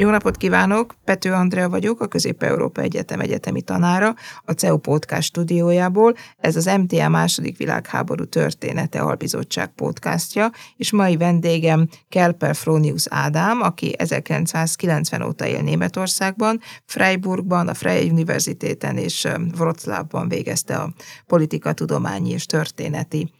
Jó napot kívánok! Pető Andrea vagyok, a Közép-Európa Egyetem egyetemi tanára, a CEU Podcast stúdiójából. Ez az MTA második világháború története albizottság podcastja, és mai vendégem Kelper Fronius Ádám, aki 1990 óta él Németországban, Freiburgban, a Freie Universitéten és Wroclawban végezte a politikatudományi és történeti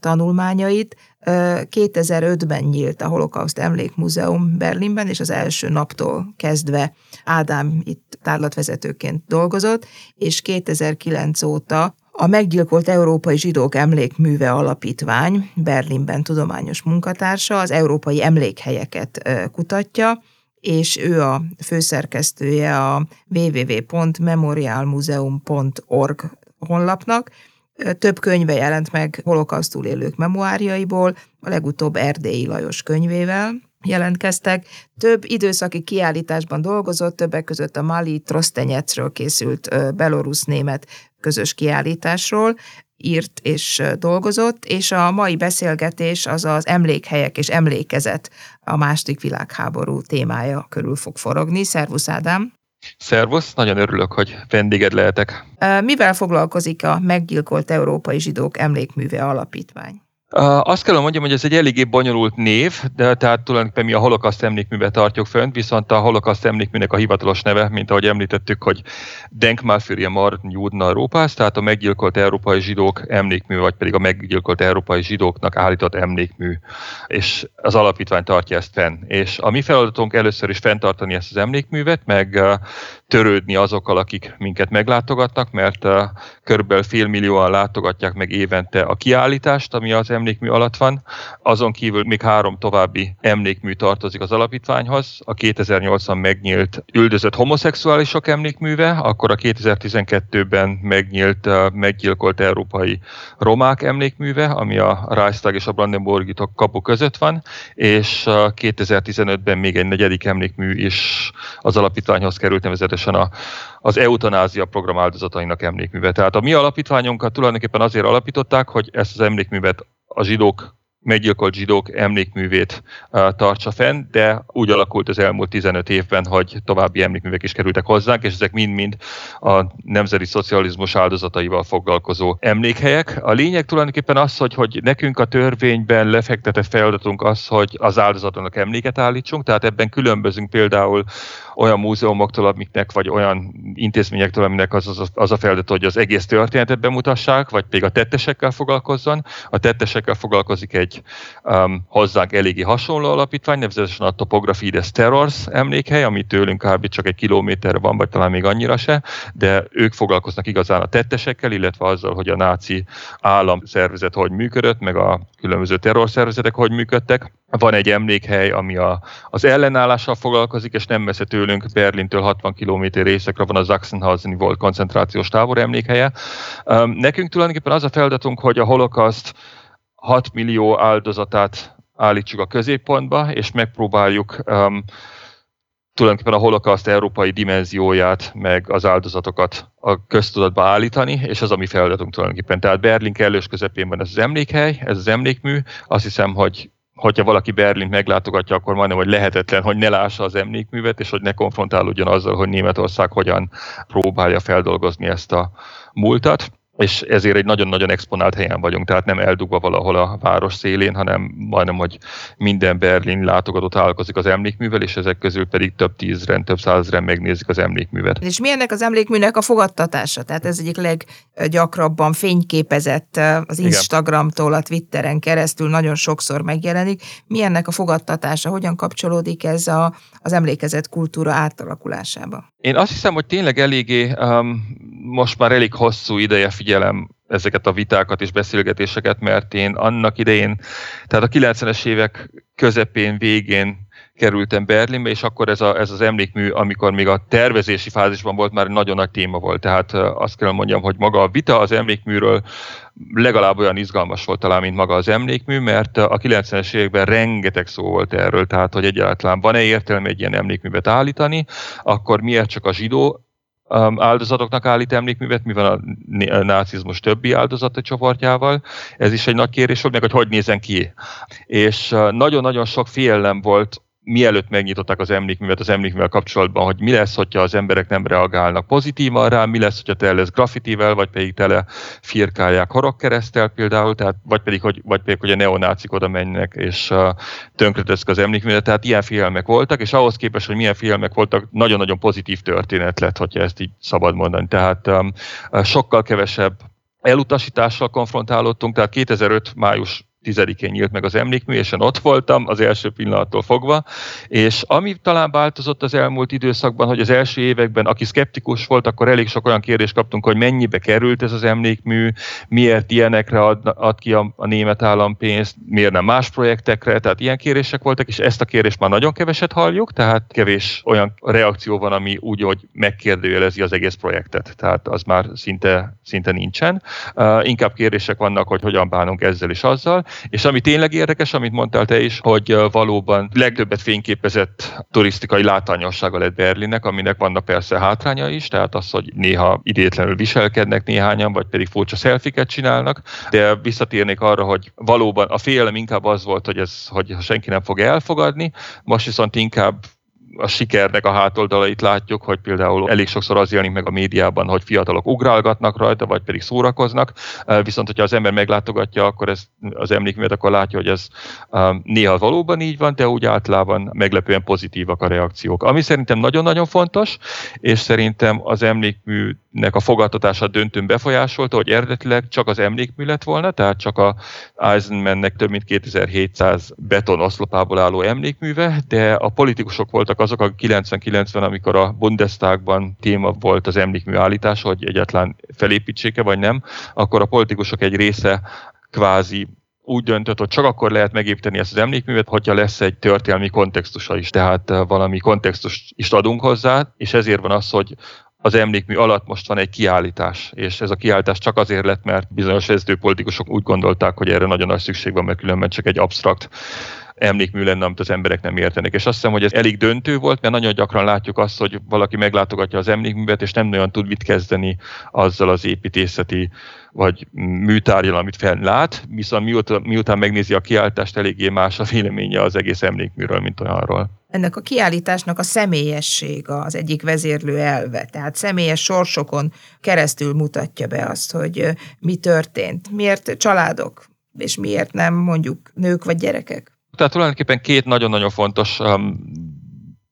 tanulmányait. 2005-ben nyílt a Holokauszt Emlékmúzeum Berlinben, és az első naptól kezdve Ádám itt tárlatvezetőként dolgozott, és 2009 óta a meggyilkolt Európai Zsidók Emlékműve Alapítvány Berlinben tudományos munkatársa az európai emlékhelyeket kutatja, és ő a főszerkesztője a www.memorialmuseum.org honlapnak, több könyve jelent meg holokausztul élők memoárjaiból, a legutóbb Erdélyi Lajos könyvével jelentkeztek. Több időszaki kiállításban dolgozott, többek között a Mali Trosztenyecről készült belorusz-német közös kiállításról, írt és dolgozott, és a mai beszélgetés az az emlékhelyek és emlékezet a második világháború témája körül fog forogni. Szervusz Ádám! Szervusz, nagyon örülök, hogy vendéged lehetek. Mivel foglalkozik a meggyilkolt európai zsidók emlékműve alapítvány? Azt kell mondjam, hogy ez egy eléggé bonyolult név, de tehát tulajdonképpen mi a holokaszt emlékművet tartjuk fönt, viszont a holokaszt emlékműnek a hivatalos neve, mint ahogy említettük, hogy Denkmal für die Morden Juden Europas, tehát a meggyilkolt európai zsidók emlékmű, vagy pedig a meggyilkolt európai zsidóknak állított emlékmű. És az alapítvány tartja ezt fenn. És a mi feladatunk először is fenntartani ezt az emlékművet, meg törődni azokkal, akik minket meglátogatnak, mert körülbelül fél millióan látogatják meg évente a kiállítást, ami az emlékmű alatt van. Azon kívül még három további emlékmű tartozik az alapítványhoz. A 2008-ban megnyílt üldözött homoszexuálisok emlékműve, akkor a 2012-ben megnyílt meggyilkolt európai romák emlékműve, ami a Reichstag és a Brandenburgi kapu között van, és 2015-ben még egy negyedik emlékmű is az alapítványhoz került, nevezetesen a, az eutanázia program áldozatainak emlékműve. Tehát a mi alapítványunkat tulajdonképpen azért alapították, hogy ezt az emlékművet a zsidók meggyilkolt zsidók emlékművét tartsa fenn, de úgy alakult az elmúlt 15 évben, hogy további emlékművek is kerültek hozzánk, és ezek mind-mind a nemzeti szocializmus áldozataival foglalkozó emlékhelyek. A lényeg tulajdonképpen az, hogy, hogy nekünk a törvényben lefektetett feladatunk az, hogy az áldozatoknak emléket állítsunk, tehát ebben különbözünk például olyan múzeumoktól, amiknek, vagy olyan intézményektől, aminek az, az, az a feladat, hogy az egész történetet bemutassák, vagy pedig a tettesekkel foglalkozzon. A tettesekkel foglalkozik egy um, hozzánk eléggé hasonló alapítvány, nevezetesen a Topographides Terrors emlékhely, ami tőlünk kb. csak egy kilométerre van, vagy talán még annyira se, de ők foglalkoznak igazán a tettesekkel, illetve azzal, hogy a náci államszervezet hogy működött, meg a különböző terrorszervezetek hogy működtek. Van egy emlékhely, ami a, az ellenállással foglalkozik, és nem messze tőlünk, Berlintől 60 km északra van a Sachsenhausen volt koncentrációs tábor emlékhelye. Nekünk tulajdonképpen az a feladatunk, hogy a holokaszt 6 millió áldozatát állítsuk a középpontba, és megpróbáljuk um, tulajdonképpen a holokaszt európai dimenzióját, meg az áldozatokat a köztudatba állítani, és az a mi feladatunk tulajdonképpen. Tehát Berlin kellős közepén van ez az emlékhely, ez az emlékmű. Azt hiszem, hogy hogyha valaki Berlin meglátogatja, akkor majdnem, hogy lehetetlen, hogy ne lássa az emlékművet, és hogy ne konfrontálódjon azzal, hogy Németország hogyan próbálja feldolgozni ezt a múltat és ezért egy nagyon-nagyon exponált helyen vagyunk, tehát nem eldugva valahol a város szélén, hanem majdnem, hogy minden Berlin látogató találkozik az emlékművel, és ezek közül pedig több tízren, több százren megnézik az emlékművet. És milyennek az emlékműnek a fogadtatása? Tehát ez egyik leggyakrabban fényképezett az Instagramtól, a Twitteren keresztül nagyon sokszor megjelenik. Milyennek a fogadtatása? Hogyan kapcsolódik ez a, az emlékezett kultúra átalakulásába? Én azt hiszem, hogy tényleg eléggé, um, most már elég hosszú ideje figyelem ezeket a vitákat és beszélgetéseket, mert én annak idején, tehát a 90-es évek közepén, végén kerültem Berlinbe, és akkor ez, a, ez az emlékmű, amikor még a tervezési fázisban volt, már nagyon nagy téma volt. Tehát azt kell mondjam, hogy maga a vita az emlékműről legalább olyan izgalmas volt talán, mint maga az emlékmű, mert a 90-es években rengeteg szó volt erről, tehát hogy egyáltalán van-e értelme egy ilyen emlékművet állítani, akkor miért csak a zsidó áldozatoknak állít emlékművet, mi van a nácizmus többi áldozati csoportjával. Ez is egy nagy kérdés volt, meg hogy hogy nézen ki. És nagyon-nagyon sok félelem volt mielőtt megnyitották az emlékművet az emlékművel kapcsolatban, hogy mi lesz, hogyha az emberek nem reagálnak pozitívan rá, mi lesz, hogyha tele lesz graffitivel, vagy pedig tele firkálják horogkeresztel például, tehát, vagy pedig, hogy, vagy pedig, hogy a neonácik oda mennek és uh, tönkreteszik az emlékművet. Tehát ilyen félmek voltak, és ahhoz képest, hogy milyen félmek voltak, nagyon-nagyon pozitív történet lett, hogyha ezt így szabad mondani. Tehát um, sokkal kevesebb elutasítással konfrontálódtunk, tehát 2005. május 10-én nyílt meg az emlékmű, és én ott voltam az első pillanattól fogva, és ami talán változott az elmúlt időszakban, hogy az első években, aki szkeptikus volt, akkor elég sok olyan kérdést kaptunk, hogy mennyibe került ez az emlékmű, miért ilyenekre ad, ad ki a, a német állam pénzt, miért nem más projektekre, tehát ilyen kérések voltak, és ezt a kérést már nagyon keveset halljuk, tehát kevés olyan reakció van, ami úgy, hogy megkérdőjelezi az egész projektet, tehát az már szinte, szinte nincsen. Uh, inkább kérések vannak, hogy hogyan bánunk ezzel és azzal, és ami tényleg érdekes, amit mondtál te is, hogy valóban legtöbbet fényképezett turisztikai látányossága lett Berlinnek, aminek vannak persze hátránya is, tehát az, hogy néha idétlenül viselkednek néhányan, vagy pedig furcsa szelfiket csinálnak, de visszatérnék arra, hogy valóban a félelem inkább az volt, hogy ez, hogy senki nem fog elfogadni, most viszont inkább a sikernek a hátoldalait látjuk, hogy például elég sokszor az jelenik meg a médiában, hogy fiatalok ugrálgatnak rajta, vagy pedig szórakoznak, viszont hogyha az ember meglátogatja, akkor ez az emlékművet, akkor látja, hogy ez néha valóban így van, de úgy általában meglepően pozitívak a reakciók. Ami szerintem nagyon-nagyon fontos, és szerintem az emlékműnek a fogadtatása döntőn befolyásolta, hogy eredetileg csak az emlékmű lett volna, tehát csak a Eisenmannek több mint 2700 beton oszlopából álló emlékműve, de a politikusok voltak azok a 90-90, amikor a Bundestagban téma volt az emlékmű állítása, hogy egyetlen felépítséke vagy nem, akkor a politikusok egy része kvázi úgy döntött, hogy csak akkor lehet megépíteni ezt az emlékművet, hogyha lesz egy történelmi kontextusa is, tehát eh, valami kontextust is adunk hozzá, és ezért van az, hogy az emlékmű alatt most van egy kiállítás, és ez a kiállítás csak azért lett, mert bizonyos vezetőpolitikusok úgy gondolták, hogy erre nagyon nagy szükség van, mert különben csak egy absztrakt emlékmű lenne, amit az emberek nem értenek. És azt hiszem, hogy ez elég döntő volt, mert nagyon gyakran látjuk azt, hogy valaki meglátogatja az emlékművet, és nem nagyon tud mit kezdeni azzal az építészeti vagy műtárgyal, amit fennlát, viszont miután, miután megnézi a kiállítást, eléggé más a véleménye az egész emlékműről, mint olyanról. Ennek a kiállításnak a személyessége az egyik vezérlő elve, tehát személyes sorsokon keresztül mutatja be azt, hogy mi történt, miért családok, és miért nem mondjuk nők vagy gyerekek. Tehát tulajdonképpen két nagyon-nagyon fontos um,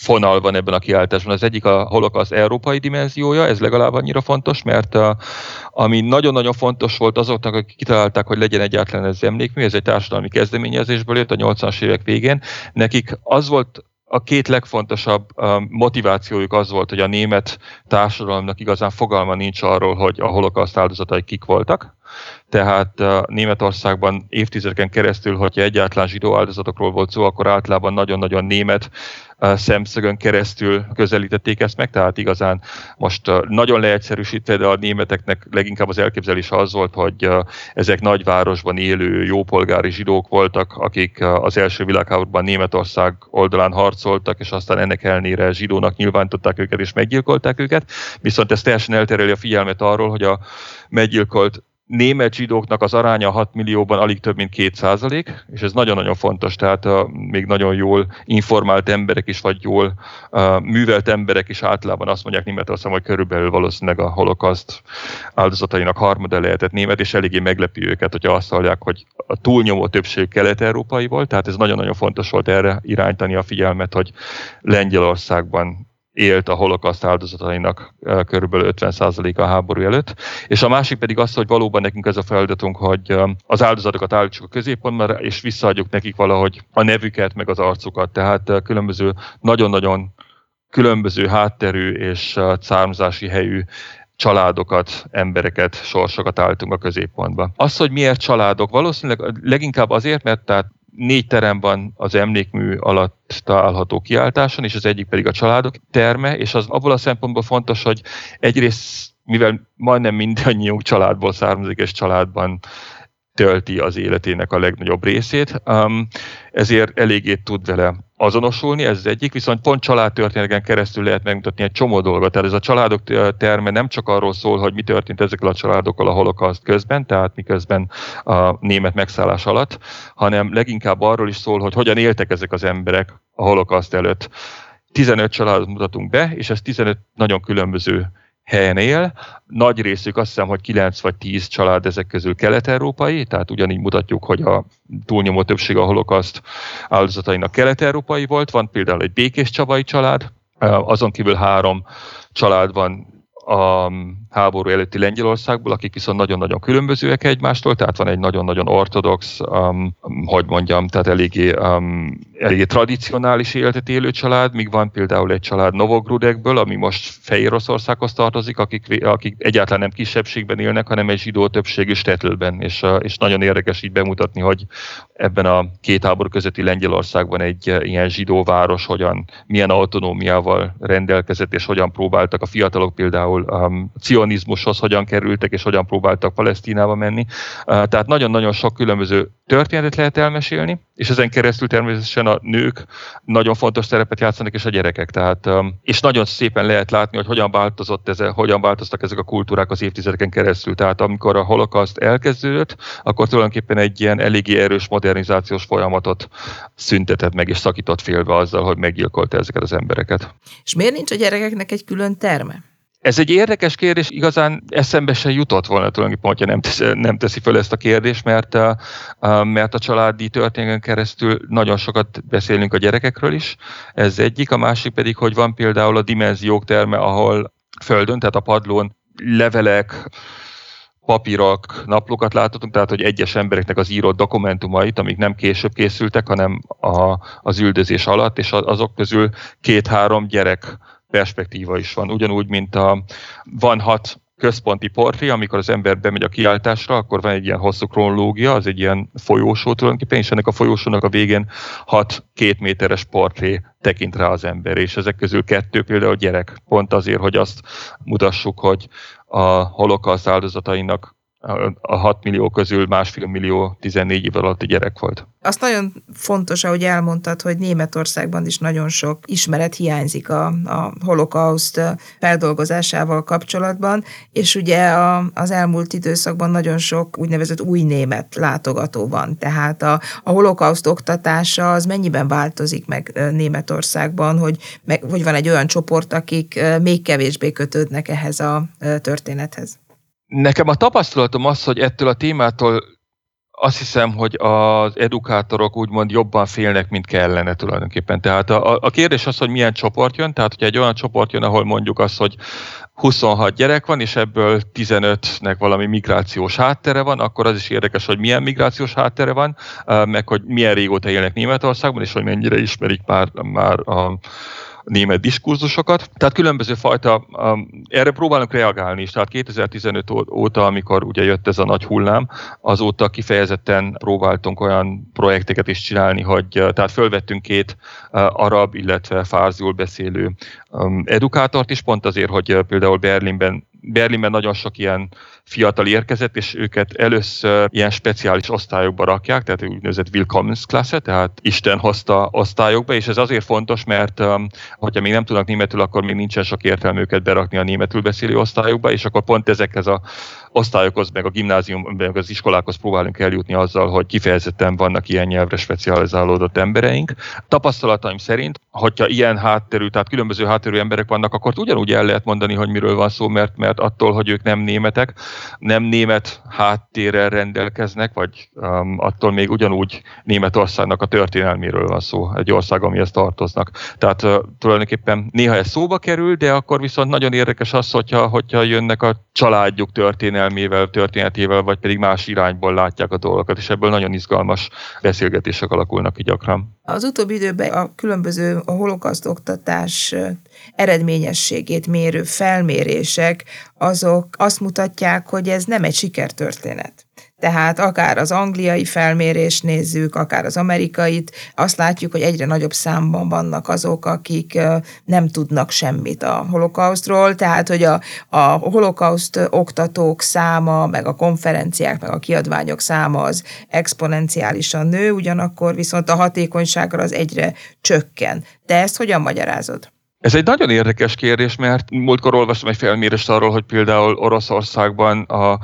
fonal van ebben a kiállításban. Az egyik a holokausz európai dimenziója, ez legalább annyira fontos, mert uh, ami nagyon-nagyon fontos volt azoknak, akik kitalálták, hogy legyen egyáltalán ez emlékmű, ez egy társadalmi kezdeményezésből jött a 80-as évek végén, nekik az volt a két legfontosabb motivációjuk az volt, hogy a német társadalomnak igazán fogalma nincs arról, hogy a holokauszt áldozatai kik voltak, tehát Németországban évtizedeken keresztül, hogyha egyáltalán zsidó áldozatokról volt szó, akkor általában nagyon-nagyon német szemszögön keresztül közelítették ezt meg, tehát igazán most nagyon leegyszerűsítve, de a németeknek leginkább az elképzelése az volt, hogy ezek nagyvárosban élő jópolgári zsidók voltak, akik az első világháborúban Németország oldalán harcoltak, és aztán ennek ellenére zsidónak nyilvánították őket és meggyilkolták őket, viszont ez teljesen eltereli a figyelmet arról, hogy a meggyilkolt német zsidóknak az aránya 6 millióban alig több mint 2 százalék, és ez nagyon-nagyon fontos, tehát uh, még nagyon jól informált emberek is, vagy jól uh, művelt emberek is általában azt mondják Németországban, hogy körülbelül valószínűleg a holokaszt áldozatainak harmada lehetett német, és eléggé meglepi őket, hogyha azt hallják, hogy a túlnyomó többség kelet-európai volt, tehát ez nagyon-nagyon fontos volt erre irányítani a figyelmet, hogy Lengyelországban élt a holokaszt áldozatainak kb. 50%-a a háború előtt. És a másik pedig az, hogy valóban nekünk ez a feladatunk, hogy az áldozatokat állítsuk a középpontba, és visszaadjuk nekik valahogy a nevüket, meg az arcukat. Tehát különböző, nagyon-nagyon különböző hátterű és származási helyű családokat, embereket, sorsokat állítunk a középpontba. Az, hogy miért családok, valószínűleg leginkább azért, mert tehát négy terem van az emlékmű alatt található kiáltáson, és az egyik pedig a családok terme, és az abból a szempontból fontos, hogy egyrészt, mivel majdnem mindannyiunk családból származik, és családban tölti az életének a legnagyobb részét, um, ezért eléggé tud vele azonosulni, ez az egyik, viszont pont családtörténeteken keresztül lehet megmutatni egy csomó dolgot. Tehát ez a családok terme nem csak arról szól, hogy mi történt ezekkel a családokkal a holokauszt közben, tehát miközben a német megszállás alatt, hanem leginkább arról is szól, hogy hogyan éltek ezek az emberek a holokauszt előtt. 15 családot mutatunk be, és ez 15 nagyon különböző helyen él. Nagy részük azt hiszem, hogy 9 vagy 10 család ezek közül kelet-európai, tehát ugyanígy mutatjuk, hogy a túlnyomó többség a holokaszt áldozatainak kelet-európai volt. Van például egy békés csabai család, azon kívül három család van a háború előtti Lengyelországból, akik viszont nagyon-nagyon különbözőek egymástól, tehát van egy nagyon-nagyon ortodox, um, hogy mondjam, tehát eléggé, um, eléggé tradicionális életet élő család, míg van például egy család Novogrudekből, ami most Fehér Oroszországhoz tartozik, akik, akik egyáltalán nem kisebbségben élnek, hanem egy zsidó többségű Stetlben, és, uh, és nagyon érdekes így bemutatni, hogy ebben a két háború közötti Lengyelországban egy uh, ilyen zsidó város hogyan, milyen autonómiával rendelkezett, és hogyan próbáltak a fiatalok például um, cionizmushoz hogyan kerültek, és hogyan próbáltak Palesztinába menni. Uh, tehát nagyon-nagyon sok különböző történetet lehet elmesélni, és ezen keresztül természetesen a nők nagyon fontos szerepet játszanak, és a gyerekek. Tehát, um, és nagyon szépen lehet látni, hogy hogyan változott ez, hogyan változtak ezek a kultúrák az évtizedeken keresztül. Tehát amikor a holokaszt elkezdődött, akkor tulajdonképpen egy ilyen eléggé erős modernizációs folyamatot szüntetett meg, és szakított félbe azzal, hogy meggyilkolta ezeket az embereket. És miért nincs a gyerekeknek egy külön terme? Ez egy érdekes kérdés, igazán eszembe se jutott volna tulajdonképpen, hogyha nem teszi, nem teszi föl ezt a kérdést, mert, mert a családi történeten keresztül nagyon sokat beszélünk a gyerekekről is, ez egyik, a másik pedig, hogy van például a dimenziók terme, ahol földön, tehát a padlón levelek, papírok, naplókat láthatunk, tehát hogy egyes embereknek az írott dokumentumait, amik nem később készültek, hanem a, az üldözés alatt, és azok közül két-három gyerek perspektíva is van. Ugyanúgy, mint a, van hat központi portré, amikor az ember bemegy a kiáltásra, akkor van egy ilyen hosszú kronológia, az egy ilyen folyósó tulajdonképpen, és ennek a folyósónak a végén hat két méteres portré tekint rá az ember, és ezek közül kettő például gyerek, pont azért, hogy azt mutassuk, hogy a holokauszt áldozatainak a 6 millió közül másfél millió 14 év alatti gyerek volt. Azt nagyon fontos, ahogy elmondtad, hogy Németországban is nagyon sok ismeret hiányzik a, a holokauszt feldolgozásával kapcsolatban, és ugye a, az elmúlt időszakban nagyon sok úgynevezett új német látogató van. Tehát a, a holokauszt oktatása az mennyiben változik meg Németországban, hogy, meg, hogy van egy olyan csoport, akik még kevésbé kötődnek ehhez a történethez? Nekem a tapasztalatom az, hogy ettől a témától azt hiszem, hogy az edukátorok úgymond jobban félnek, mint kellene tulajdonképpen. Tehát a, a kérdés az, hogy milyen csoport jön, tehát hogyha egy olyan csoport jön, ahol mondjuk az, hogy 26 gyerek van, és ebből 15-nek valami migrációs háttere van, akkor az is érdekes, hogy milyen migrációs háttere van, meg hogy milyen régóta élnek Németországban, és hogy mennyire ismerik már, már a, német diskurzusokat. Tehát különböző fajta, um, erre próbálunk reagálni is. Tehát 2015 óta, amikor ugye jött ez a nagy hullám, azóta kifejezetten próbáltunk olyan projekteket is csinálni, hogy uh, tehát fölvettünk két uh, arab, illetve fárzul beszélő um, edukátort is, pont azért, hogy uh, például Berlinben Berlinben nagyon sok ilyen fiatal érkezett, és őket először ilyen speciális osztályokba rakják, tehát úgynevezett Willkommensklasse, tehát Isten hozta osztályokba, és ez azért fontos, mert hogyha még nem tudnak németül, akkor még nincsen sok értelmű őket berakni a németül beszélő osztályokba, és akkor pont ezekhez a osztályokhoz, meg a gimnázium, meg az iskolákhoz próbálunk eljutni azzal, hogy kifejezetten vannak ilyen nyelvre specializálódott embereink. Tapasztalataim szerint, hogyha ilyen hátterű, tehát különböző hátterű emberek vannak, akkor ugyanúgy el lehet mondani, hogy miről van szó, mert, mert attól, hogy ők nem németek, nem német háttérrel rendelkeznek, vagy um, attól még ugyanúgy Németországnak a történelméről van szó, egy ország, amihez tartoznak. Tehát uh, tulajdonképpen néha ez szóba kerül, de akkor viszont nagyon érdekes az, hogyha, hogyha jönnek a családjuk történelmével, történetével, vagy pedig más irányból látják a dolgokat, és ebből nagyon izgalmas beszélgetések alakulnak ki gyakran. Az utóbbi időben a különböző a holokaszt oktatás eredményességét mérő felmérések, azok azt mutatják, hogy ez nem egy sikertörténet. Tehát akár az angliai felmérést nézzük, akár az amerikait, azt látjuk, hogy egyre nagyobb számban vannak azok, akik nem tudnak semmit a holokausztról, tehát hogy a, a holokauszt oktatók száma, meg a konferenciák, meg a kiadványok száma az exponenciálisan nő, ugyanakkor viszont a hatékonyságra az egyre csökken. Te ezt hogyan magyarázod? Ez egy nagyon érdekes kérdés, mert múltkor olvastam egy felmérést arról, hogy például Oroszországban a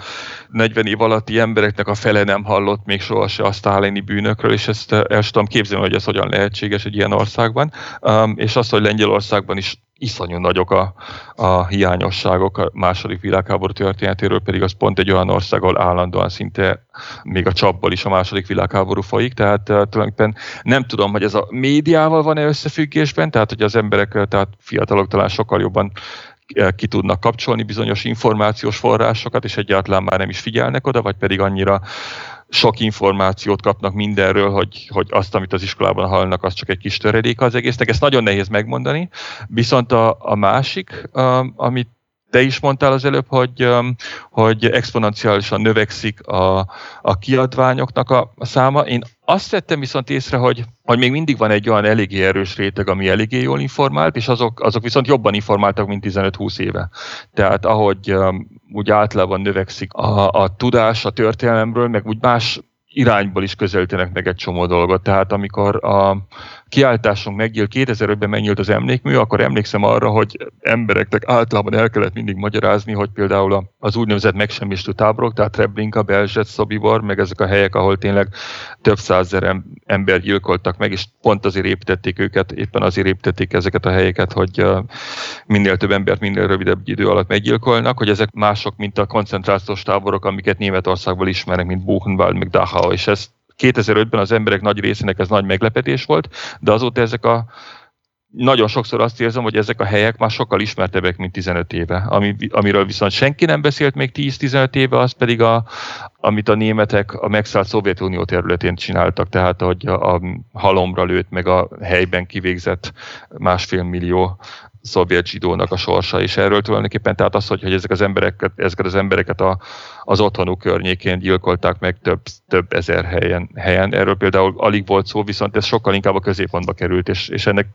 40 év alatti embereknek a fele nem hallott még sohasem a sztálini bűnökről, és ezt el tudom képzelni, hogy ez hogyan lehetséges egy ilyen országban. Um, és azt, hogy Lengyelországban is iszonyú nagyok a, a hiányosságok a második világháború történetéről, pedig az pont egy olyan ország, ahol állandóan szinte még a csapból is a második világháború folyik, tehát uh, tulajdonképpen nem tudom, hogy ez a médiával van-e összefüggésben, tehát hogy az emberek, tehát fiatalok talán sokkal jobban ki tudnak kapcsolni bizonyos információs forrásokat, és egyáltalán már nem is figyelnek oda, vagy pedig annyira sok információt kapnak mindenről, hogy, hogy azt, amit az iskolában hallnak, az csak egy kis töredék az egésznek. Ezt nagyon nehéz megmondani. Viszont a, a másik, amit te is mondtál az előbb, hogy, hogy exponenciálisan növekszik a, a kiadványoknak a, száma. Én azt vettem viszont észre, hogy, hogy még mindig van egy olyan eléggé erős réteg, ami eléggé jól informált, és azok, azok viszont jobban informáltak, mint 15-20 éve. Tehát ahogy úgy általában növekszik a, a tudás a történelemről, meg úgy más irányból is közelítenek meg egy csomó dolgot. Tehát amikor a kiáltásunk megnyílt, 2005-ben megnyílt az emlékmű, akkor emlékszem arra, hogy embereknek általában el kellett mindig magyarázni, hogy például az úgynevezett megsemmisítő táborok, tehát Treblinka, Belzset, Szobibor, meg ezek a helyek, ahol tényleg több százezer ember gyilkoltak meg, és pont azért építették őket, éppen azért építették ezeket a helyeket, hogy minél több embert minél rövidebb idő alatt meggyilkolnak, hogy ezek mások, mint a koncentrációs táborok, amiket Németországból ismernek, mint Buchenwald, meg Dachau, és ezt 2005-ben az emberek nagy részének ez nagy meglepetés volt, de azóta ezek a nagyon sokszor azt érzem, hogy ezek a helyek már sokkal ismertebbek, mint 15 éve. Ami, amiről viszont senki nem beszélt még 10-15 éve, az pedig a, amit a németek a megszállt Szovjetunió területén csináltak, tehát hogy a, a halomra lőtt, meg a helyben kivégzett másfél millió szovjet zsidónak a sorsa, és erről tulajdonképpen, tehát az, hogy, hogy ezek az embereket, ezeket az embereket a, az otthonuk környékén gyilkolták meg több, több ezer helyen, helyen. Erről például alig volt szó, viszont ez sokkal inkább a középpontba került, és, és ennek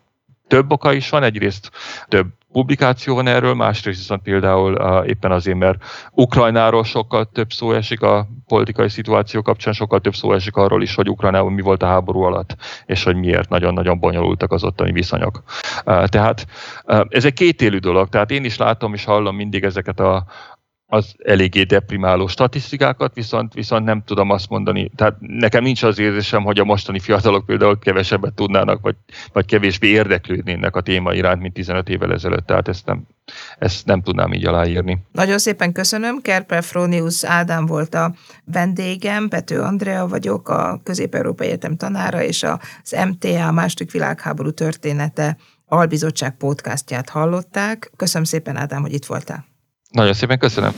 több oka is van, egyrészt több publikáció van erről, másrészt viszont például uh, éppen azért, mert Ukrajnáról sokkal több szó esik a politikai szituáció kapcsán, sokkal több szó esik arról is, hogy Ukrajnában mi volt a háború alatt, és hogy miért nagyon-nagyon bonyolultak az ottani viszonyok. Uh, tehát uh, ez egy kétélű dolog, tehát én is látom és hallom mindig ezeket a, az eléggé deprimáló statisztikákat, viszont, viszont nem tudom azt mondani, tehát nekem nincs az érzésem, hogy a mostani fiatalok például kevesebbet tudnának, vagy, vagy kevésbé érdeklődnének a téma iránt, mint 15 évvel ezelőtt, tehát ezt nem, ezt nem tudnám így aláírni. Nagyon szépen köszönöm, Kerper Fronius Ádám volt a vendégem, Pető Andrea vagyok, a Közép-Európai Egyetem tanára, és az MTA második világháború története albizottság podcastját hallották. Köszönöm szépen, Ádám, hogy itt voltál. Nagyon szépen köszönöm.